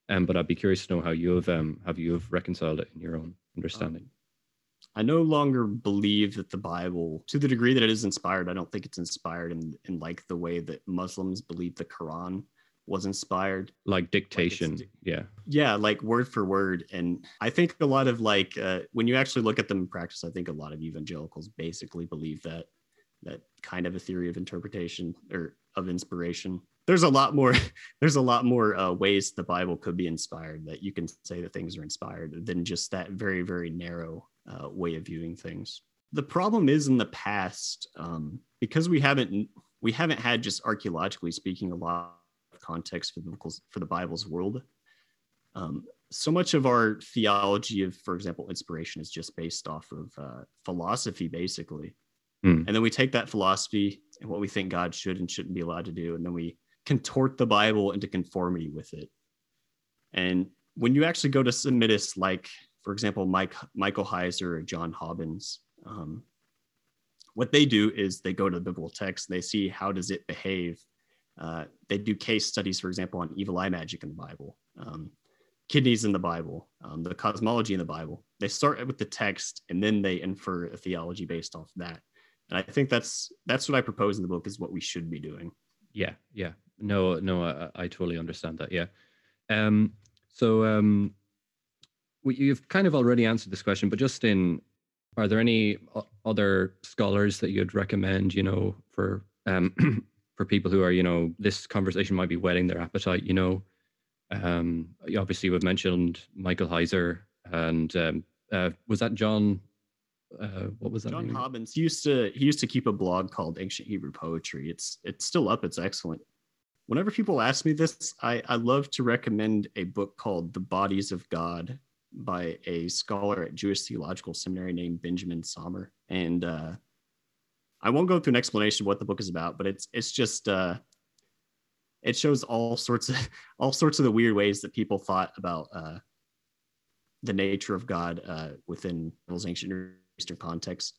Um, but I'd be curious to know how you have um have you have reconciled it in your own understanding. Um, I no longer believe that the Bible, to the degree that it is inspired, I don't think it's inspired in, in like the way that Muslims believe the Quran was inspired. Like dictation. Like yeah. Yeah, like word for word. And I think a lot of like uh, when you actually look at them in practice, I think a lot of evangelicals basically believe that that kind of a theory of interpretation or of inspiration. There's a lot more. There's a lot more uh, ways the Bible could be inspired that you can say that things are inspired than just that very very narrow uh, way of viewing things. The problem is in the past um, because we haven't we haven't had just archaeologically speaking a lot of context for the for the Bible's world. Um, so much of our theology of, for example, inspiration is just based off of uh, philosophy, basically. Mm. And then we take that philosophy and what we think God should and shouldn't be allowed to do, and then we contort the Bible into conformity with it. And when you actually go to Semitists like for example, Mike Michael Heiser or John Hobbins, um, what they do is they go to the biblical text, they see how does it behave. Uh, they do case studies, for example, on evil eye magic in the Bible, um, kidneys in the Bible, um, the cosmology in the Bible. They start with the text and then they infer a theology based off that. And I think that's that's what I propose in the book is what we should be doing. Yeah, yeah. No, no, I, I totally understand that. Yeah. Um, so um, you've kind of already answered this question, but just in, are there any other scholars that you'd recommend? You know, for um, for people who are, you know, this conversation might be whetting their appetite. You know, um, obviously we've mentioned Michael Heiser and um, uh, was that John? Uh, what was that? John name? Hobbins he used to he used to keep a blog called Ancient Hebrew Poetry. It's it's still up. It's excellent. Whenever people ask me this, I, I love to recommend a book called The Bodies of God by a scholar at Jewish Theological Seminary named Benjamin Sommer. And uh, I won't go through an explanation of what the book is about, but it's it's just uh, it shows all sorts of all sorts of the weird ways that people thought about uh, the nature of God uh, within those ancient Eastern context.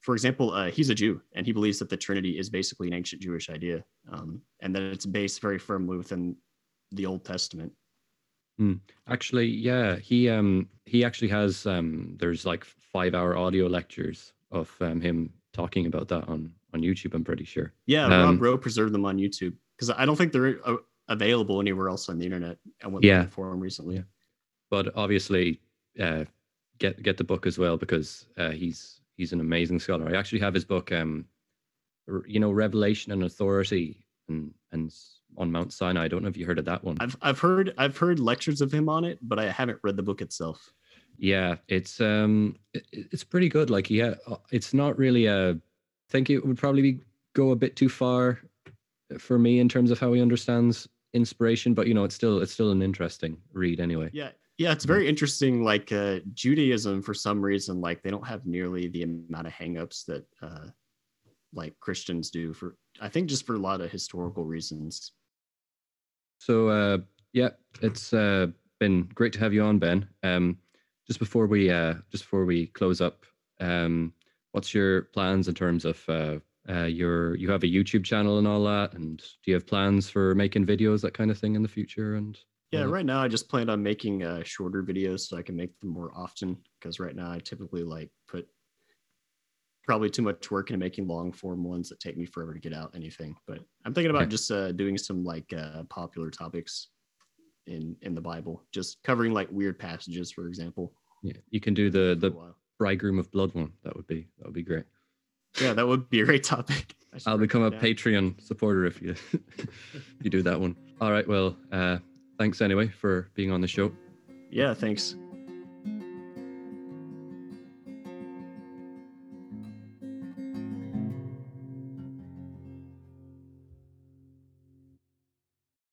For example, uh, he's a Jew, and he believes that the Trinity is basically an ancient Jewish idea, um, and that it's based very firmly within the Old Testament. Mm. Actually, yeah, he um he actually has um there's like five hour audio lectures of um, him talking about that on on YouTube. I'm pretty sure. Yeah, um, Rob Rowe preserved them on YouTube because I don't think they're uh, available anywhere else on the internet. I went yeah. for them recently. Yeah. But obviously, uh, get get the book as well because uh, he's he's an amazing scholar. I actually have his book, um, you know, Revelation and Authority, and and on Mount Sinai. I don't know if you heard of that one. I've I've heard I've heard lectures of him on it, but I haven't read the book itself. Yeah, it's um it, it's pretty good. Like yeah, uh, it's not really a. I think it would probably be, go a bit too far for me in terms of how he understands inspiration, but you know, it's still it's still an interesting read anyway. Yeah, yeah, it's very interesting. Like uh, Judaism, for some reason, like they don't have nearly the amount of hangups that uh, like Christians do. For I think just for a lot of historical reasons. So uh, yeah, it's uh, been great to have you on, Ben. Um, just before we uh, just before we close up, um, what's your plans in terms of uh, uh, your you have a YouTube channel and all that, and do you have plans for making videos that kind of thing in the future? And yeah, right now I just plan on making uh, shorter videos so I can make them more often because right now I typically like put probably too much work into making long form ones that take me forever to get out anything. But I'm thinking about just uh, doing some like uh, popular topics in in the Bible, just covering like weird passages, for example. Yeah, you can do the the bridegroom of blood one. That would be that would be great. Yeah, that would be a great topic. I'll become a Patreon supporter if you you do that one. All right. Well, uh, thanks anyway for being on the show. Yeah, thanks.